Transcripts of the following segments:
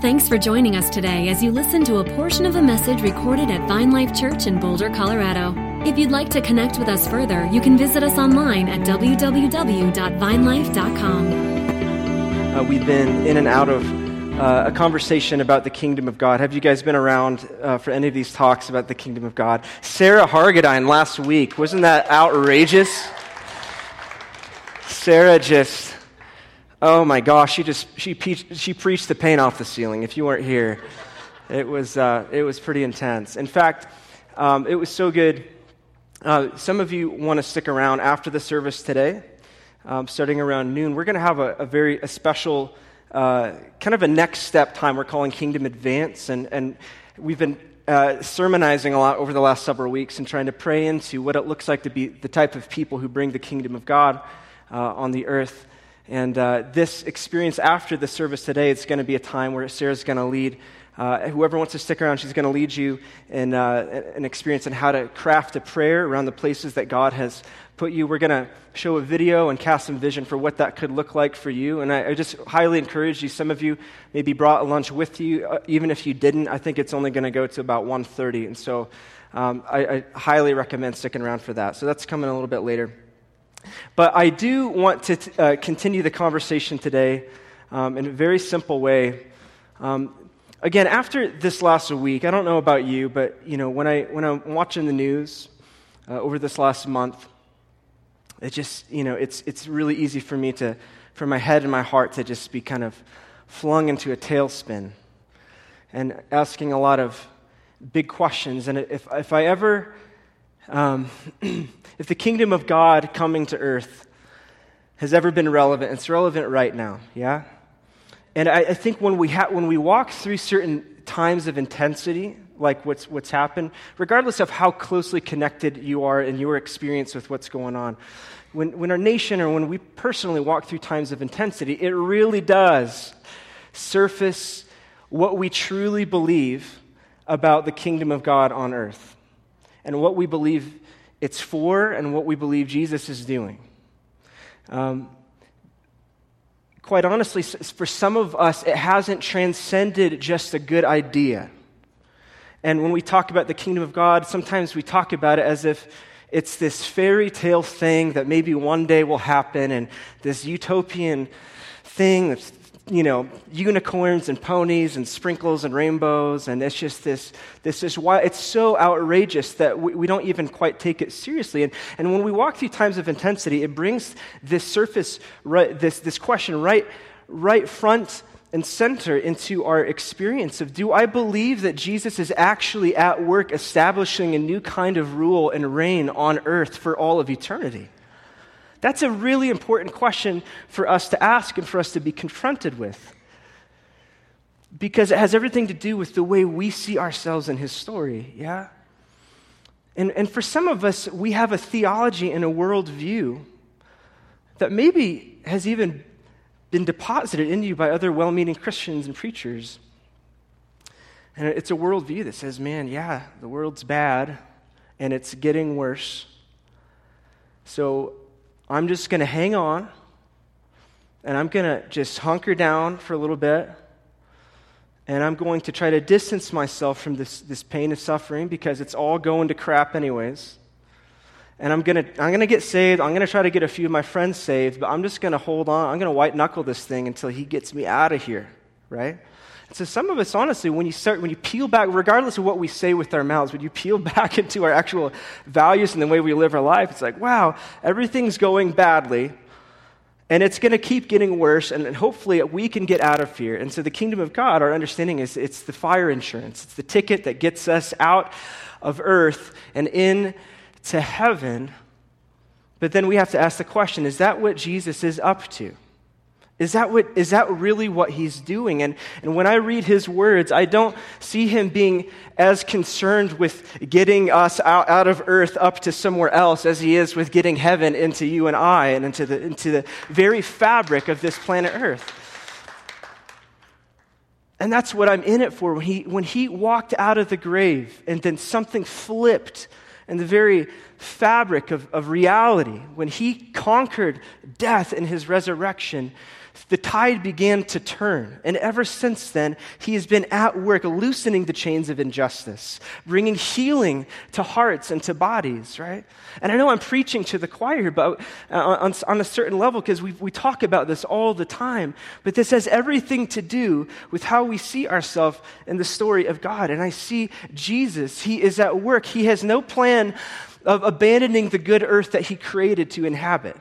Thanks for joining us today as you listen to a portion of a message recorded at Vine Life Church in Boulder, Colorado. If you'd like to connect with us further, you can visit us online at www.vinelife.com. Uh, we've been in and out of uh, a conversation about the kingdom of God. Have you guys been around uh, for any of these talks about the kingdom of God? Sarah Hargadine last week, wasn't that outrageous? Sarah just Oh my gosh, she just she, she preached the paint off the ceiling. If you weren't here, it was uh, it was pretty intense. In fact, um, it was so good. Uh, some of you want to stick around after the service today, um, starting around noon. We're going to have a, a, very a special uh, kind of a next step time. We're calling Kingdom Advance, and and we've been uh, sermonizing a lot over the last several weeks and trying to pray into what it looks like to be the type of people who bring the kingdom of God uh, on the earth. And uh, this experience after the service today, it's going to be a time where Sarah's going to lead. Uh, whoever wants to stick around, she's going to lead you in uh, an experience on how to craft a prayer around the places that God has put you. We're going to show a video and cast some vision for what that could look like for you. And I, I just highly encourage you. Some of you maybe brought lunch with you. Uh, even if you didn't, I think it's only going to go to about 1.30. And so um, I, I highly recommend sticking around for that. So that's coming a little bit later. But I do want to t- uh, continue the conversation today um, in a very simple way. Um, again, after this last week, I don't know about you, but you know, when, I, when I'm watching the news uh, over this last month, it just, you know, it's, it's really easy for me to, for my head and my heart to just be kind of flung into a tailspin and asking a lot of big questions. And if, if I ever um, if the kingdom of God coming to earth has ever been relevant, it's relevant right now, yeah? And I, I think when we, ha- when we walk through certain times of intensity, like what's, what's happened, regardless of how closely connected you are in your experience with what's going on, when, when our nation or when we personally walk through times of intensity, it really does surface what we truly believe about the kingdom of God on earth and what we believe it's for and what we believe Jesus is doing. Um, quite honestly, for some of us, it hasn't transcended just a good idea. And when we talk about the kingdom of God, sometimes we talk about it as if it's this fairy tale thing that maybe one day will happen and this utopian thing that's you know, unicorns and ponies and sprinkles and rainbows, and it's just this, this is why it's so outrageous that we, we don't even quite take it seriously. And, and when we walk through times of intensity, it brings this surface, right, this, this question right, right front and center into our experience of do I believe that Jesus is actually at work establishing a new kind of rule and reign on earth for all of eternity? That's a really important question for us to ask and for us to be confronted with. Because it has everything to do with the way we see ourselves in his story, yeah? And, and for some of us, we have a theology and a worldview that maybe has even been deposited in you by other well meaning Christians and preachers. And it's a worldview that says, man, yeah, the world's bad and it's getting worse. So I'm just going to hang on and I'm going to just hunker down for a little bit. And I'm going to try to distance myself from this, this pain and suffering because it's all going to crap, anyways. And I'm going to I'm to get saved. I'm going to try to get a few of my friends saved, but I'm just going to hold on. I'm going to white knuckle this thing until he gets me out of here, right? So some of us, honestly, when you start, when you peel back, regardless of what we say with our mouths, when you peel back into our actual values and the way we live our life, it's like, wow, everything's going badly, and it's going to keep getting worse, and, hopefully we can get out of here. And so the kingdom of God, our understanding is it's the fire insurance. It's the ticket that gets us out of earth and in to heaven. But then we have to ask the question, is that what Jesus is up to? Is that, what, is that really what he's doing? And, and when I read his words, I don't see him being as concerned with getting us out, out of earth up to somewhere else as he is with getting heaven into you and I and into the, into the very fabric of this planet earth. And that's what I'm in it for. When he, when he walked out of the grave and then something flipped in the very fabric of, of reality, when he conquered death in his resurrection, the tide began to turn. And ever since then, he has been at work loosening the chains of injustice, bringing healing to hearts and to bodies, right? And I know I'm preaching to the choir but uh, on, on a certain level because we, we talk about this all the time. But this has everything to do with how we see ourselves in the story of God. And I see Jesus. He is at work. He has no plan of abandoning the good earth that he created to inhabit.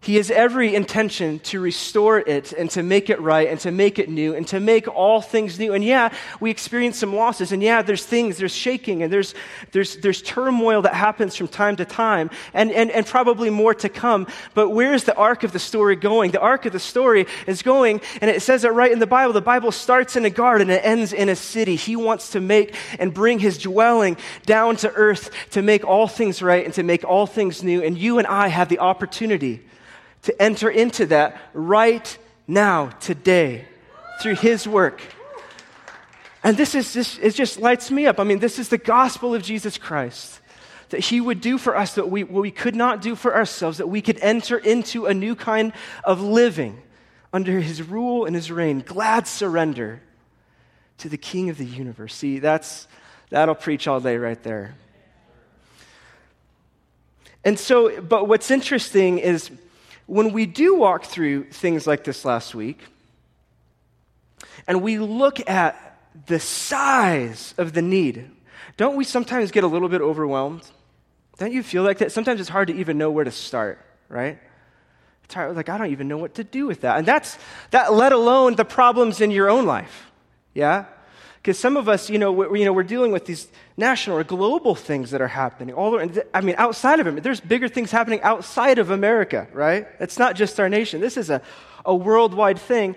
He has every intention to restore it and to make it right and to make it new and to make all things new. And yeah, we experience some losses. And yeah, there's things, there's shaking and there's, there's, there's turmoil that happens from time to time and, and, and probably more to come. But where's the arc of the story going? The arc of the story is going, and it says it right in the Bible. The Bible starts in a garden and it ends in a city. He wants to make and bring his dwelling down to earth to make all things right and to make all things new. And you and I have the opportunity to enter into that right now, today, through His work. And this is just, it just lights me up. I mean, this is the gospel of Jesus Christ. That he would do for us that we, what we could not do for ourselves, that we could enter into a new kind of living under his rule and his reign, glad surrender to the king of the universe. See, that's, that'll preach all day right there. And so, but what's interesting is when we do walk through things like this last week, and we look at the size of the need, don't we sometimes get a little bit overwhelmed? Don't you feel like that? Sometimes it's hard to even know where to start, right? It's hard, like, I don't even know what to do with that. And that's, that let alone the problems in your own life, yeah? Because some of us, you know, we're, you know, we're dealing with these national or global things that are happening. All around, I mean, outside of it, there's bigger things happening outside of America, right? It's not just our nation. This is a, a worldwide thing.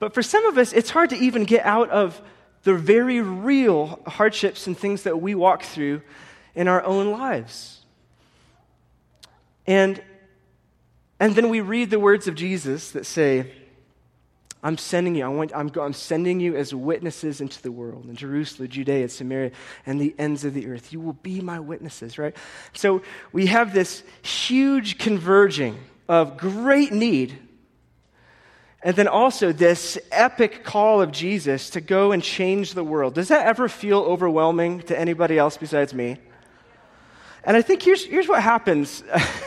But for some of us, it's hard to even get out of the very real hardships and things that we walk through in our own lives. And, and then we read the words of Jesus that say, I'm sending you. I want, I'm, I'm sending you as witnesses into the world, in Jerusalem, Judea, Samaria, and the ends of the earth. You will be my witnesses, right? So we have this huge converging of great need, and then also this epic call of Jesus to go and change the world. Does that ever feel overwhelming to anybody else besides me? And I think here's, here's what happens.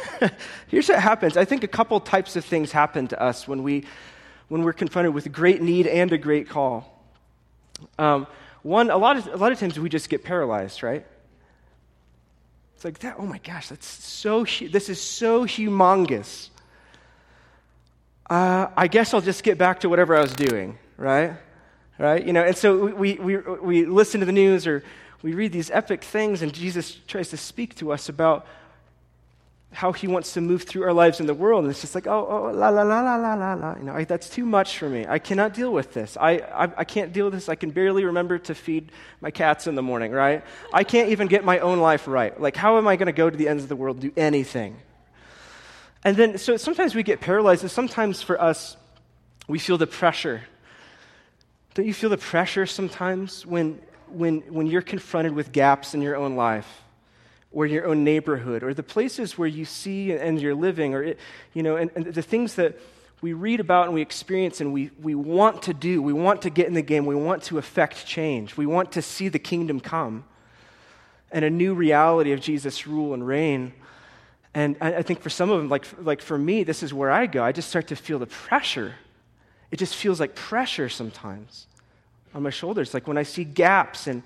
here's what happens. I think a couple types of things happen to us when we when we're confronted with a great need and a great call. Um, one, a lot, of, a lot of times we just get paralyzed, right? It's like that, oh my gosh, that's so, this is so humongous. Uh, I guess I'll just get back to whatever I was doing, right? Right? You know, and so we, we, we listen to the news or we read these epic things, and Jesus tries to speak to us about how he wants to move through our lives in the world. And it's just like, oh, oh la, la, la, la, la, la, la. You know, I, that's too much for me. I cannot deal with this. I, I, I can't deal with this. I can barely remember to feed my cats in the morning, right? I can't even get my own life right. Like, how am I going to go to the ends of the world do anything? And then, so sometimes we get paralyzed, and sometimes for us, we feel the pressure. Don't you feel the pressure sometimes when, when, when you're confronted with gaps in your own life? Or your own neighborhood or the places where you see and you're living or it, you know and, and, the things that we read about and we experience and we, we want to do we want to get in the game we want to affect change we want to see the kingdom come and a new reality of jesus rule and reign. And I, I think for some of them like, like for me this is where i go. I just start to feel the pressure. It just feels like pressure sometimes on my shoulders. Like when i see gaps and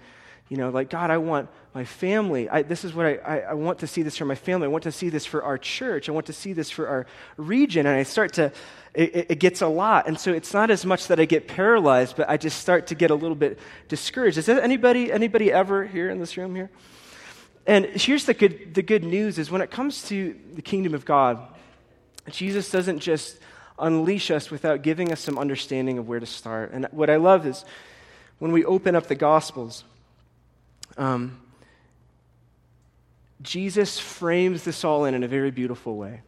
you know like god i want my family. I, this is what I, I, I, want to see this for my family. I want to see this for our church. I want to see this for our region. And I start to, it, it, gets a lot. And so it's not as much that I get paralyzed, but I just start to get a little bit discouraged. Is there anybody, anybody ever here in this room here? And here's the good, the good news is when it comes to the kingdom of God, Jesus doesn't just unleash us without giving us some understanding of where to start. And what I love is when we open up the Gospels, um, Jesus frames this all in in a very beautiful way.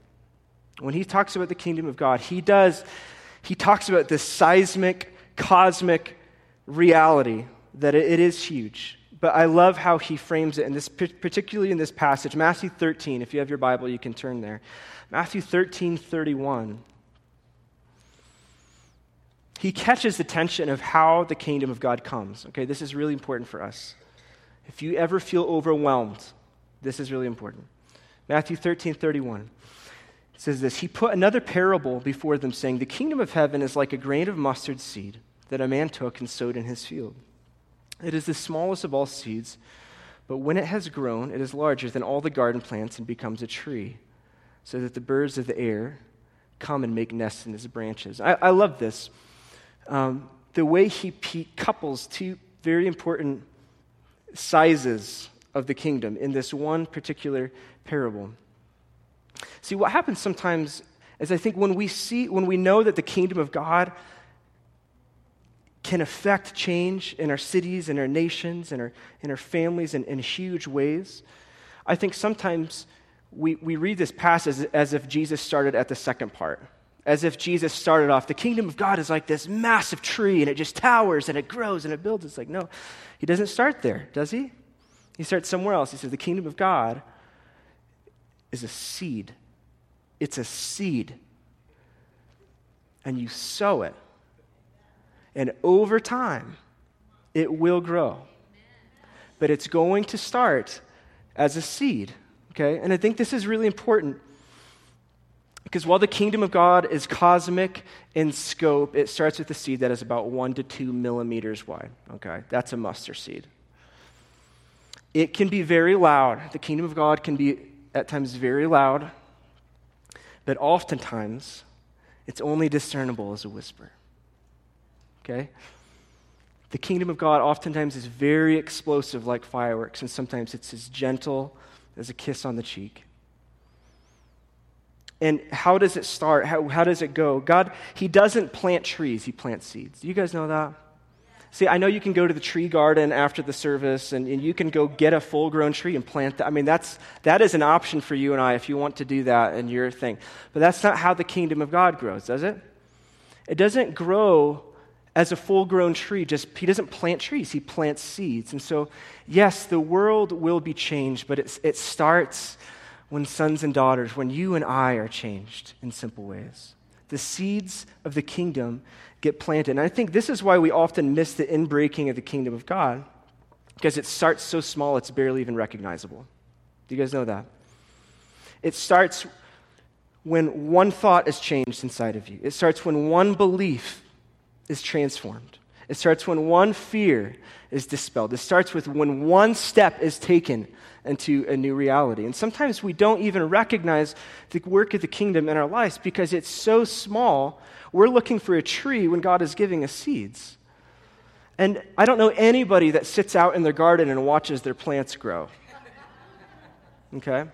When he talks about the kingdom of God, he does, he talks about this seismic, cosmic reality that it, is huge. But I love how he frames it, in this, particularly in this passage, Matthew 13. If you have your Bible, you can turn there. Matthew 13, 31. he catches the tension of how the kingdom of God comes. Okay, this is really important for us. If you ever feel overwhelmed, this is really important. Matthew 13 31 says this He put another parable before them, saying, The kingdom of heaven is like a grain of mustard seed that a man took and sowed in his field. It is the smallest of all seeds, but when it has grown, it is larger than all the garden plants and becomes a tree, so that the birds of the air come and make nests in its branches. I, I love this. Um, the way he pe- couples two very important sizes of the kingdom in this one particular parable. See, what happens sometimes is I think when we see, when we know that the kingdom of God can affect change in our cities, in our nations, in our, in our families in, in huge ways, I think sometimes we, we read this passage as, as if Jesus started at the second part. As if Jesus started off, the kingdom of God is like this massive tree and it just towers and it grows and it builds. It's like, no, he doesn't start there, does he? He starts somewhere else. He says, the kingdom of God is a seed. It's a seed. And you sow it. And over time, it will grow. But it's going to start as a seed. Okay? And I think this is really important because while the kingdom of God is cosmic in scope, it starts with a seed that is about one to two millimeters wide. Okay? That's a mustard seed. It can be very loud. The kingdom of God can be at times very loud, but oftentimes it's only discernible as a whisper. Okay? The kingdom of God oftentimes is very explosive like fireworks, and sometimes it's as gentle as a kiss on the cheek. And how does it start? How, how does it go? God, He doesn't plant trees, He plants seeds. Do you guys know that? See, I know you can go to the tree garden after the service and, and you can go get a full grown tree and plant that. I mean, that's, that is an option for you and I if you want to do that and your thing. But that's not how the kingdom of God grows, does it? It doesn't grow as a full grown tree. Just he doesn't plant trees, he plants seeds. And so, yes, the world will be changed, but it starts when sons and daughters, when you and I are changed in simple ways. The seeds of the kingdom get planted. And I think this is why we often miss the inbreaking of the kingdom of God, because it starts so small it's barely even recognizable. Do you guys know that? It starts when one thought is changed inside of you, it starts when one belief is transformed. It starts when one fear is dispelled. It starts with when one step is taken into a new reality. And sometimes we don't even recognize the work of the kingdom in our lives because it's so small we're looking for a tree when God is giving us seeds. And I don't know anybody that sits out in their garden and watches their plants grow. Okay?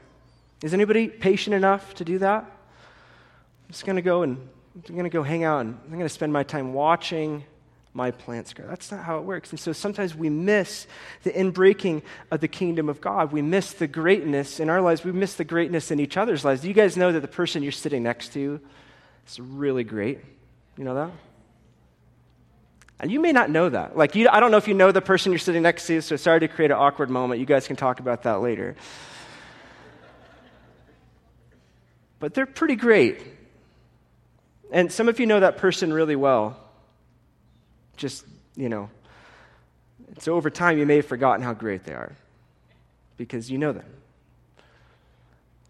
Is anybody patient enough to do that? I'm just going to go and I'm going to go hang out and I'm going to spend my time watching my plants grow. That's not how it works. And so sometimes we miss the inbreaking of the kingdom of God. We miss the greatness in our lives. We miss the greatness in each other's lives. Do you guys know that the person you're sitting next to is really great. You know that? And you may not know that. Like, you, I don't know if you know the person you're sitting next to, so sorry to create an awkward moment. You guys can talk about that later. But they're pretty great. And some of you know that person really well. Just, you know. So over time, you may have forgotten how great they are because you know them.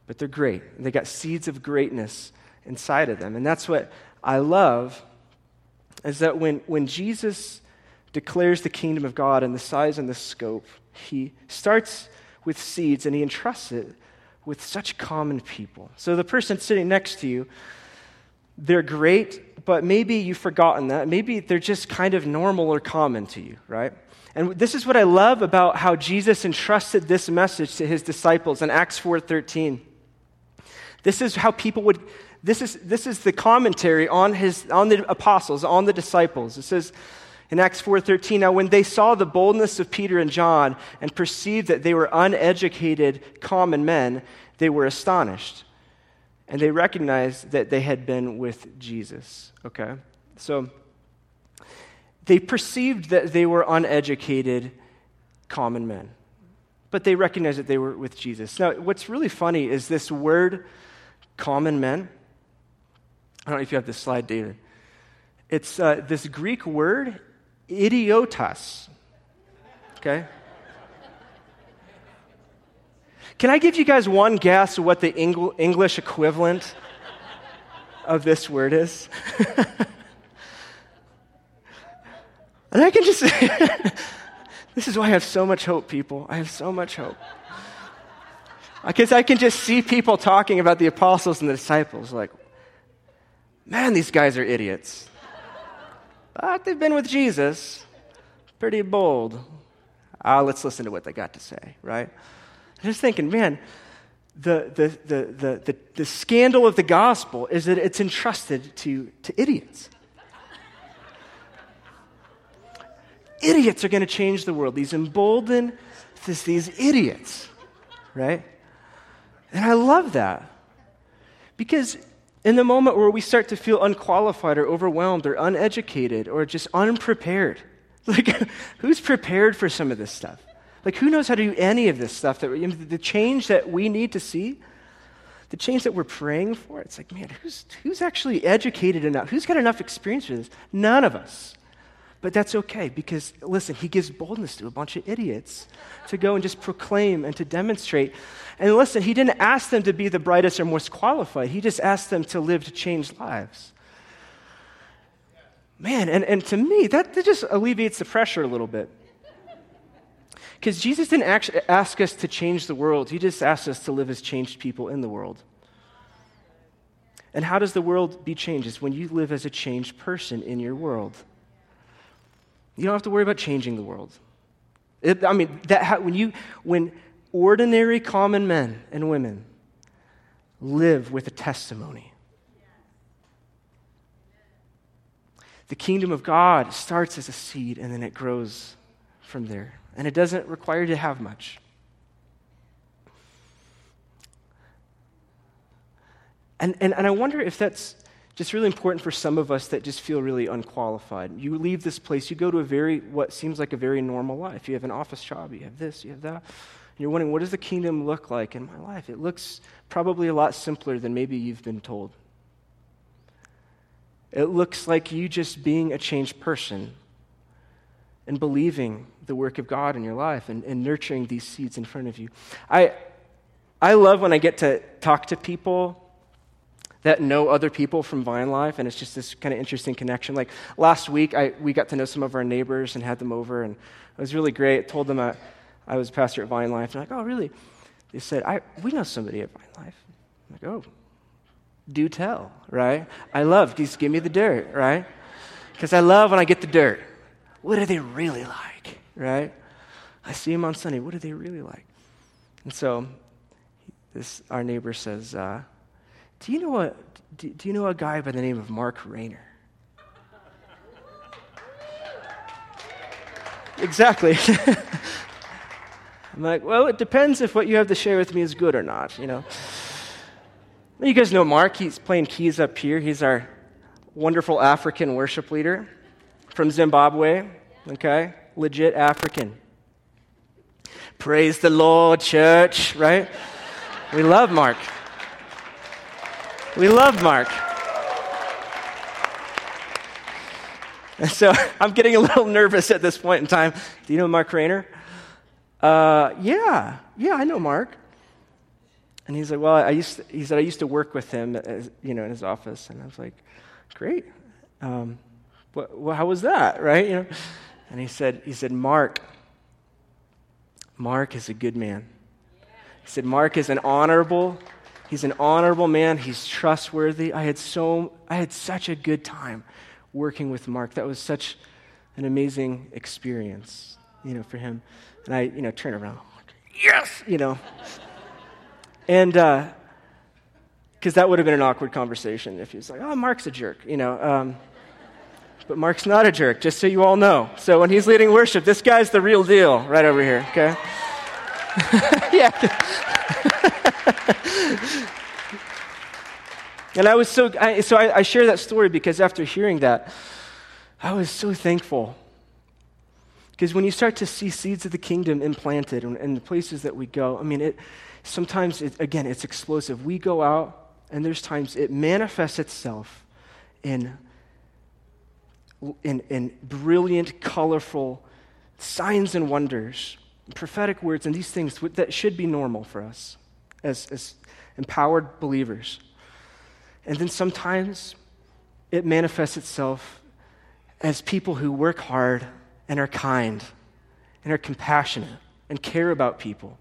But they're great. They got seeds of greatness inside of them. And that's what I love is that when, when Jesus declares the kingdom of God and the size and the scope, he starts with seeds and he entrusts it with such common people. So the person sitting next to you, they're great, but maybe you've forgotten that. Maybe they're just kind of normal or common to you, right? And this is what I love about how Jesus entrusted this message to his disciples in Acts 4:13. This is how people would this is, this is the commentary on, his, on the apostles, on the disciples. It says in Acts 4.13, Now when they saw the boldness of Peter and John and perceived that they were uneducated common men, they were astonished. And they recognized that they had been with Jesus. Okay? So they perceived that they were uneducated common men. But they recognized that they were with Jesus. Now, what's really funny is this word, common men, I don't know if you have this slide, David. It's uh, this Greek word, idiotas. Okay? Can I give you guys one guess what the English equivalent of this word is? and I can just this is why I have so much hope, people. I have so much hope. Because I can just see people talking about the apostles and the disciples like, man, these guys are idiots. But they've been with Jesus. Pretty bold. Ah, let's listen to what they got to say, right? I'm just thinking, man, the, the, the, the, the, scandal of the gospel is that it's entrusted to, to idiots. idiots are going to change the world. These emboldened, this, these idiots, right? And I love that. Because in the moment where we start to feel unqualified or overwhelmed or uneducated or just unprepared, like who's prepared for some of this stuff? Like, who knows how to do any of this stuff? That the change that we need to see, the change that we're praying for, it's like, man, who's, who's actually educated enough? Who's got enough experience for this? None of us. But that's okay because, listen, he gives boldness to a bunch of idiots to go and just proclaim and to demonstrate. And listen, he didn't ask them to be the brightest or most qualified, he just asked them to live to change lives. Man, and, and to me, that, that just alleviates the pressure a little bit. Because Jesus didn't ask us to change the world, He just asked us to live as changed people in the world. And how does the world be changed? It's when you live as a changed person in your world. You don't have to worry about changing the world. It, I mean, that, when, you, when ordinary common men and women live with a testimony, the kingdom of God starts as a seed and then it grows from there and it doesn't require you to have much. And, and, and I wonder if that's just really important for some of us that just feel really unqualified. You leave this place, you go to a very, what seems like a very normal life. You have an office job, you have this, you have that. And you're wondering, what does the kingdom look like in my life? It looks probably a lot simpler than maybe you've been told. It looks like you just being a changed person and believing the work of God in your life and, and nurturing these seeds in front of you. I, I love when I get to talk to people that know other people from Vine Life, and it's just this kind of interesting connection. Like last week, I, we got to know some of our neighbors and had them over, and it was really great. I told them I, I was pastor at Vine Life, and like, oh, really? They said, I, we know somebody at Vine Life. I'm like, oh, do tell, right? I love, just give me the dirt, right? Because I love when I get the dirt. What are they really like, right? I see them on Sunday. What are they really like? And so this, our neighbor says, uh, do, you know a, do, do you know a guy by the name of Mark Rayner? exactly. I'm like, well, it depends if what you have to share with me is good or not, you know. You guys know Mark. He's playing keys up here. He's our wonderful African worship leader from Zimbabwe, okay? Legit African. Praise the Lord, church, right? We love Mark. We love Mark. So I'm getting a little nervous at this point in time. Do you know Mark Rayner? Uh, yeah, yeah, I know Mark. And he's like, well, I used to, he said, I used to work with him, as, you know, in his office. And I was like, great. Um, well, how was that, right? You know? And he said, he said, Mark, Mark is a good man. He said, Mark is an honorable, he's an honorable man. He's trustworthy. I had so, I had such a good time working with Mark. That was such an amazing experience, you know, for him. And I, you know, turn around, yes, you know. And, uh, because that would have been an awkward conversation if he was like, oh, Mark's a jerk, you know. Um, but Mark's not a jerk, just so you all know. So when he's leading worship, this guy's the real deal right over here, okay? yeah. and I was so, I, so I, I share that story because after hearing that, I was so thankful. Because when you start to see seeds of the kingdom implanted in, in the places that we go, I mean, it sometimes, it, again, it's explosive. We go out, and there's times it manifests itself in in, in brilliant, colorful signs and wonders, prophetic words, and these things that should be normal for us as, as empowered believers. And then sometimes it manifests itself as people who work hard and are kind and are compassionate and care about people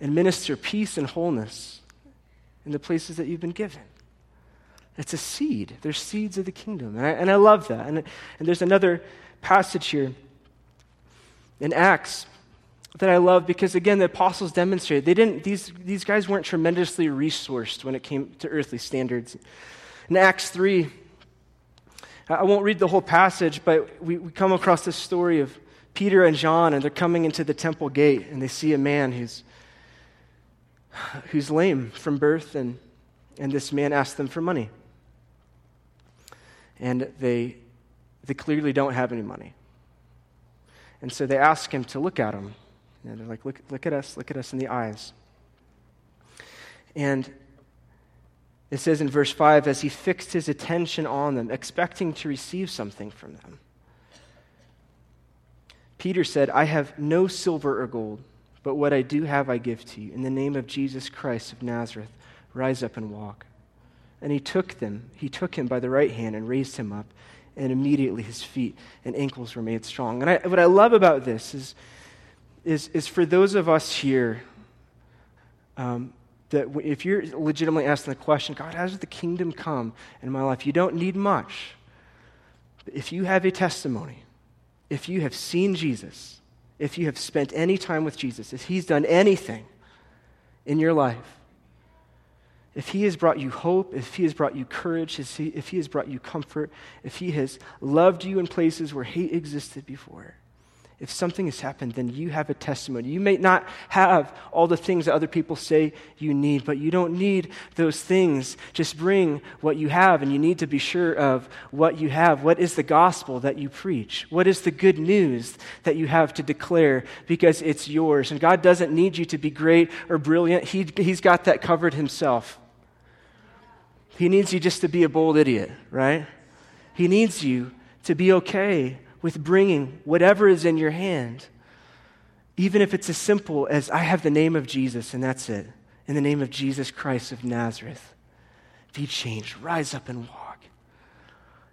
and minister peace and wholeness in the places that you've been given. It's a seed. There's seeds of the kingdom. And I, and I love that. And, and there's another passage here in Acts that I love because, again, the apostles demonstrated they didn't, these, these guys weren't tremendously resourced when it came to earthly standards. In Acts 3, I won't read the whole passage, but we, we come across this story of Peter and John, and they're coming into the temple gate, and they see a man who's, who's lame from birth, and, and this man asks them for money. And they, they clearly don't have any money. And so they ask him to look at them. And they're like, look, look at us, look at us in the eyes. And it says in verse 5 as he fixed his attention on them, expecting to receive something from them. Peter said, I have no silver or gold, but what I do have I give to you. In the name of Jesus Christ of Nazareth, rise up and walk. And he took them, he took him by the right hand and raised him up, and immediately his feet and ankles were made strong. And I, what I love about this is, is, is for those of us here um, that if you're legitimately asking the question, God, how does the kingdom come in my life? You don't need much. But if you have a testimony, if you have seen Jesus, if you have spent any time with Jesus, if he's done anything in your life, if he has brought you hope, if he has brought you courage, if he, has brought you comfort, if he has loved you in places where hate existed before, if something has happened, then you have a testimony. You may not have all the things that other people say you need, but you don't need those things. Just bring what you have, and you need to be sure of what you have. What is the gospel that you preach? What is the good news that you have to declare because it's yours? And God doesn't need you to be great or brilliant, he, He's got that covered Himself. He needs you just to be a bold idiot, right? He needs you to be okay with bringing whatever is in your hand, even if it's as simple as I have the name of Jesus and that's it. In the name of Jesus Christ of Nazareth, be changed, rise up and walk.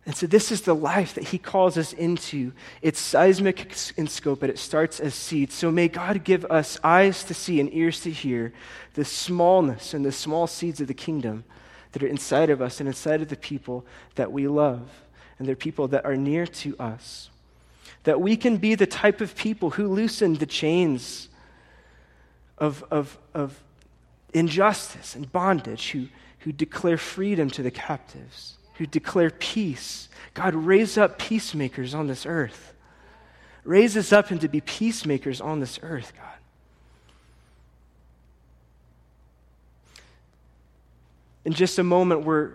And so, this is the life that He calls us into. It's seismic in scope, but it starts as seeds. So, may God give us eyes to see and ears to hear the smallness and the small seeds of the kingdom that are inside of us and inside of the people that we love and they're people that are near to us that we can be the type of people who loosen the chains of, of, of injustice and bondage, who, who declare freedom to the captives, who declare peace. God, raise up peacemakers on this earth. Raise us up and to be peacemakers on this earth, God. In just a moment, we're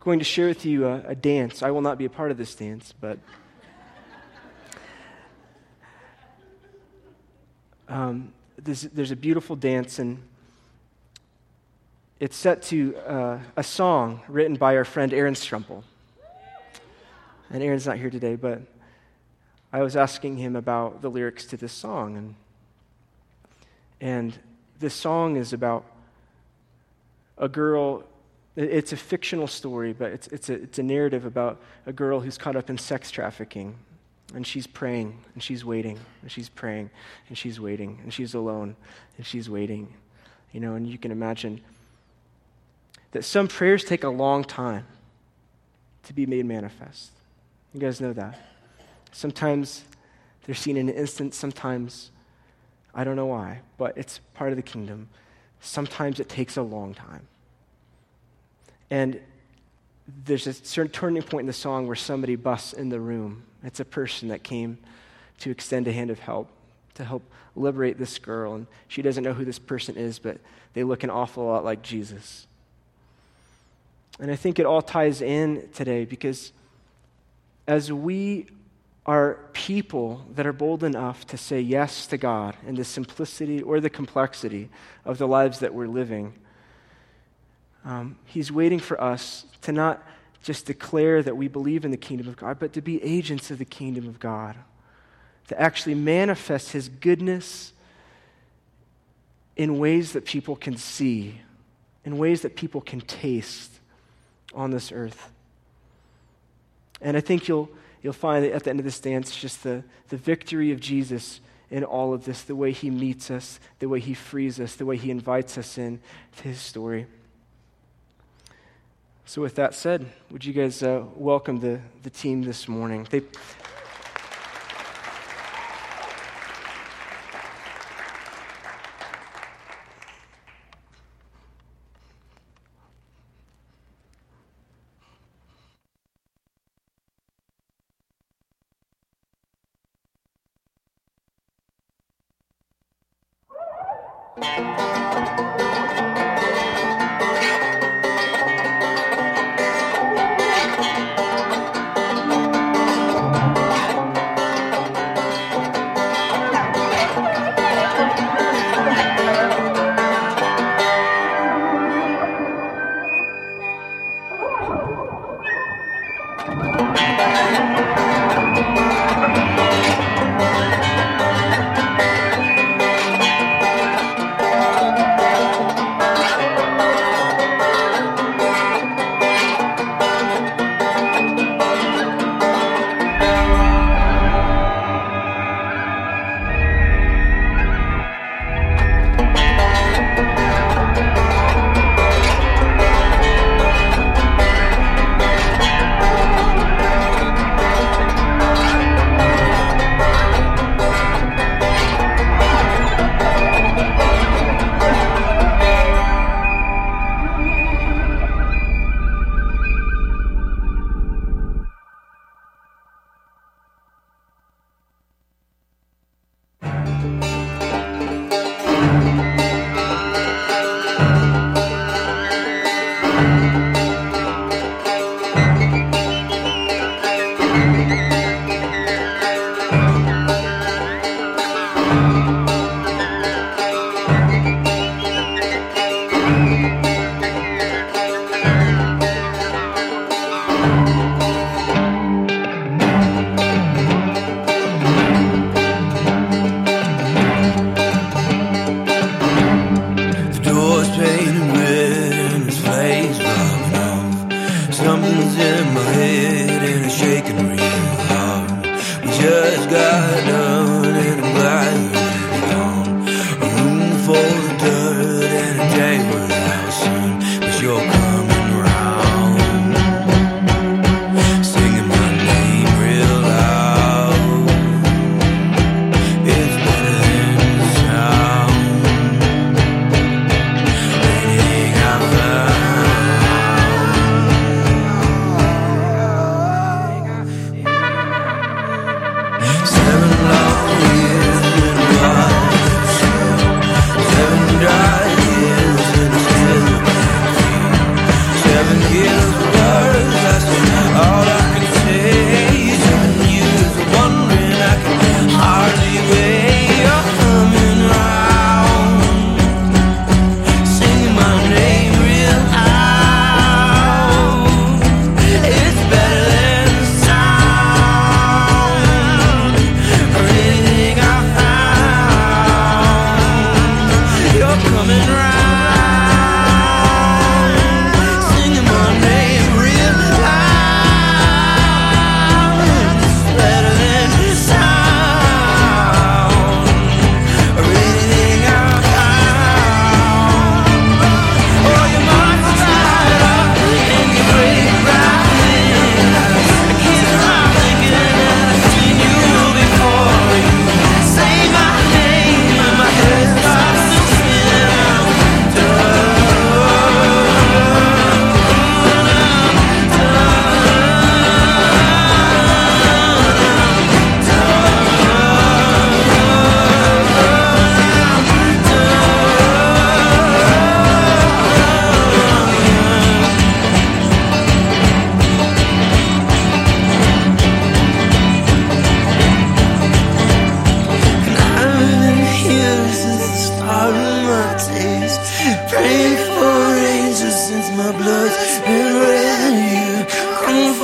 going to share with you a, a dance. I will not be a part of this dance, but. Um, there's, there's, a beautiful dance, and it's set to uh, a song written by our friend Aaron Strumpel. And Aaron's not here today, but I was asking him about the lyrics to this song. And, and this song is about a girl. It's a fictional story, but it's, it's, a, it's a narrative about a girl who's caught up in sex trafficking and she's praying and she's waiting and she's praying and she's waiting and she's alone and she's waiting. You know, and you can imagine that some prayers take a long time to be made manifest. You guys know that. Sometimes they're seen in an instant, sometimes I don't know why, but it's part of the kingdom. Sometimes it takes a long time. And there's a certain turning point in the song where somebody busts in the room it's a person that came to extend a hand of help, to help liberate this girl. And she doesn't know who this person is, but they look an awful lot like Jesus. And I think it all ties in today because as we are people that are bold enough to say yes to God in the simplicity or the complexity of the lives that we're living, um, He's waiting for us to not just declare that we believe in the kingdom of God, but to be agents of the kingdom of God, to actually manifest his goodness in ways that people can see, in ways that people can taste on this earth. And I think you'll, you'll find that at the end of this dance, just the, the victory of Jesus in all of this, the way he meets us, the way he frees us, the way he invites us in to his story. So, with that said, would you guys uh, welcome the, the team this morning? They,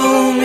Oh.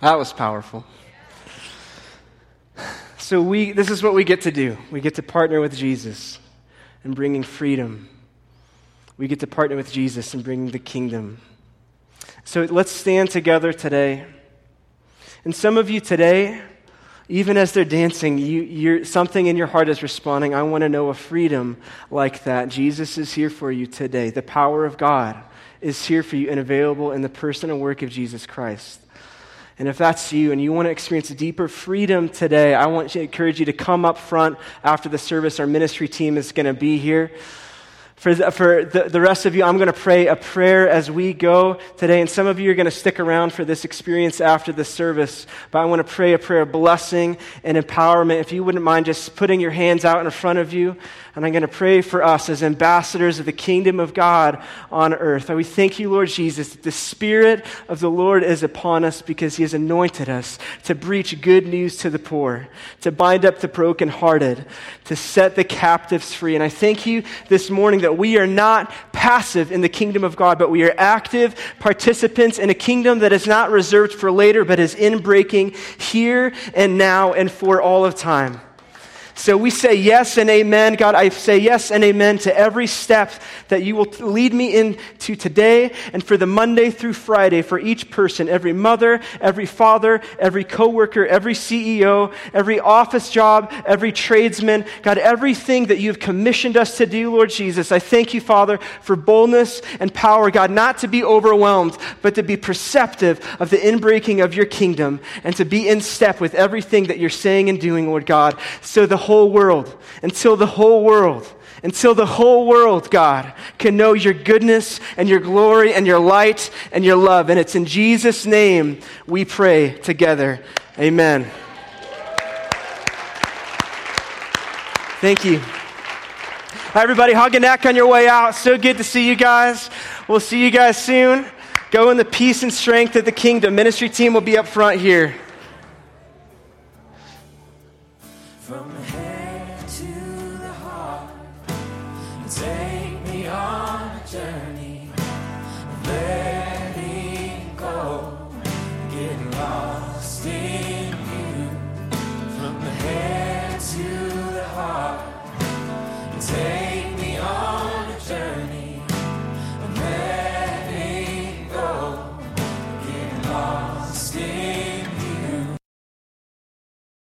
That was powerful. So we this is what we get to do. We get to partner with Jesus in bringing freedom. We get to partner with Jesus in bringing the kingdom. So let's stand together today. And some of you today, even as they're dancing, you, something in your heart is responding. I want to know a freedom like that. Jesus is here for you today. The power of God is here for you and available in the person and work of Jesus Christ. And if that's you and you want to experience a deeper freedom today, I want to encourage you to come up front after the service. Our ministry team is going to be here. For, the, for the, the rest of you, I'm going to pray a prayer as we go today. And some of you are going to stick around for this experience after the service. But I want to pray a prayer of blessing and empowerment. If you wouldn't mind just putting your hands out in front of you. And I'm going to pray for us as ambassadors of the kingdom of God on earth. And we thank you, Lord Jesus, that the Spirit of the Lord is upon us because He has anointed us to preach good news to the poor, to bind up the brokenhearted, to set the captives free. And I thank you this morning that we are not passive in the kingdom of God, but we are active participants in a kingdom that is not reserved for later, but is inbreaking here and now and for all of time. So we say yes and amen. God, I say yes and amen to every step that you will lead me into today and for the Monday through Friday for each person, every mother, every father, every coworker, every CEO, every office job, every tradesman. God, everything that you've commissioned us to do, Lord Jesus. I thank you, Father, for boldness and power, God, not to be overwhelmed, but to be perceptive of the inbreaking of your kingdom and to be in step with everything that you're saying and doing, Lord God. So the whole world, until the whole world, until the whole world, God, can know your goodness and your glory and your light and your love. And it's in Jesus' name we pray together. Amen. Thank you. Hi, everybody. Neck on your way out. So good to see you guys. We'll see you guys soon. Go in the peace and strength of the kingdom. Ministry team will be up front here.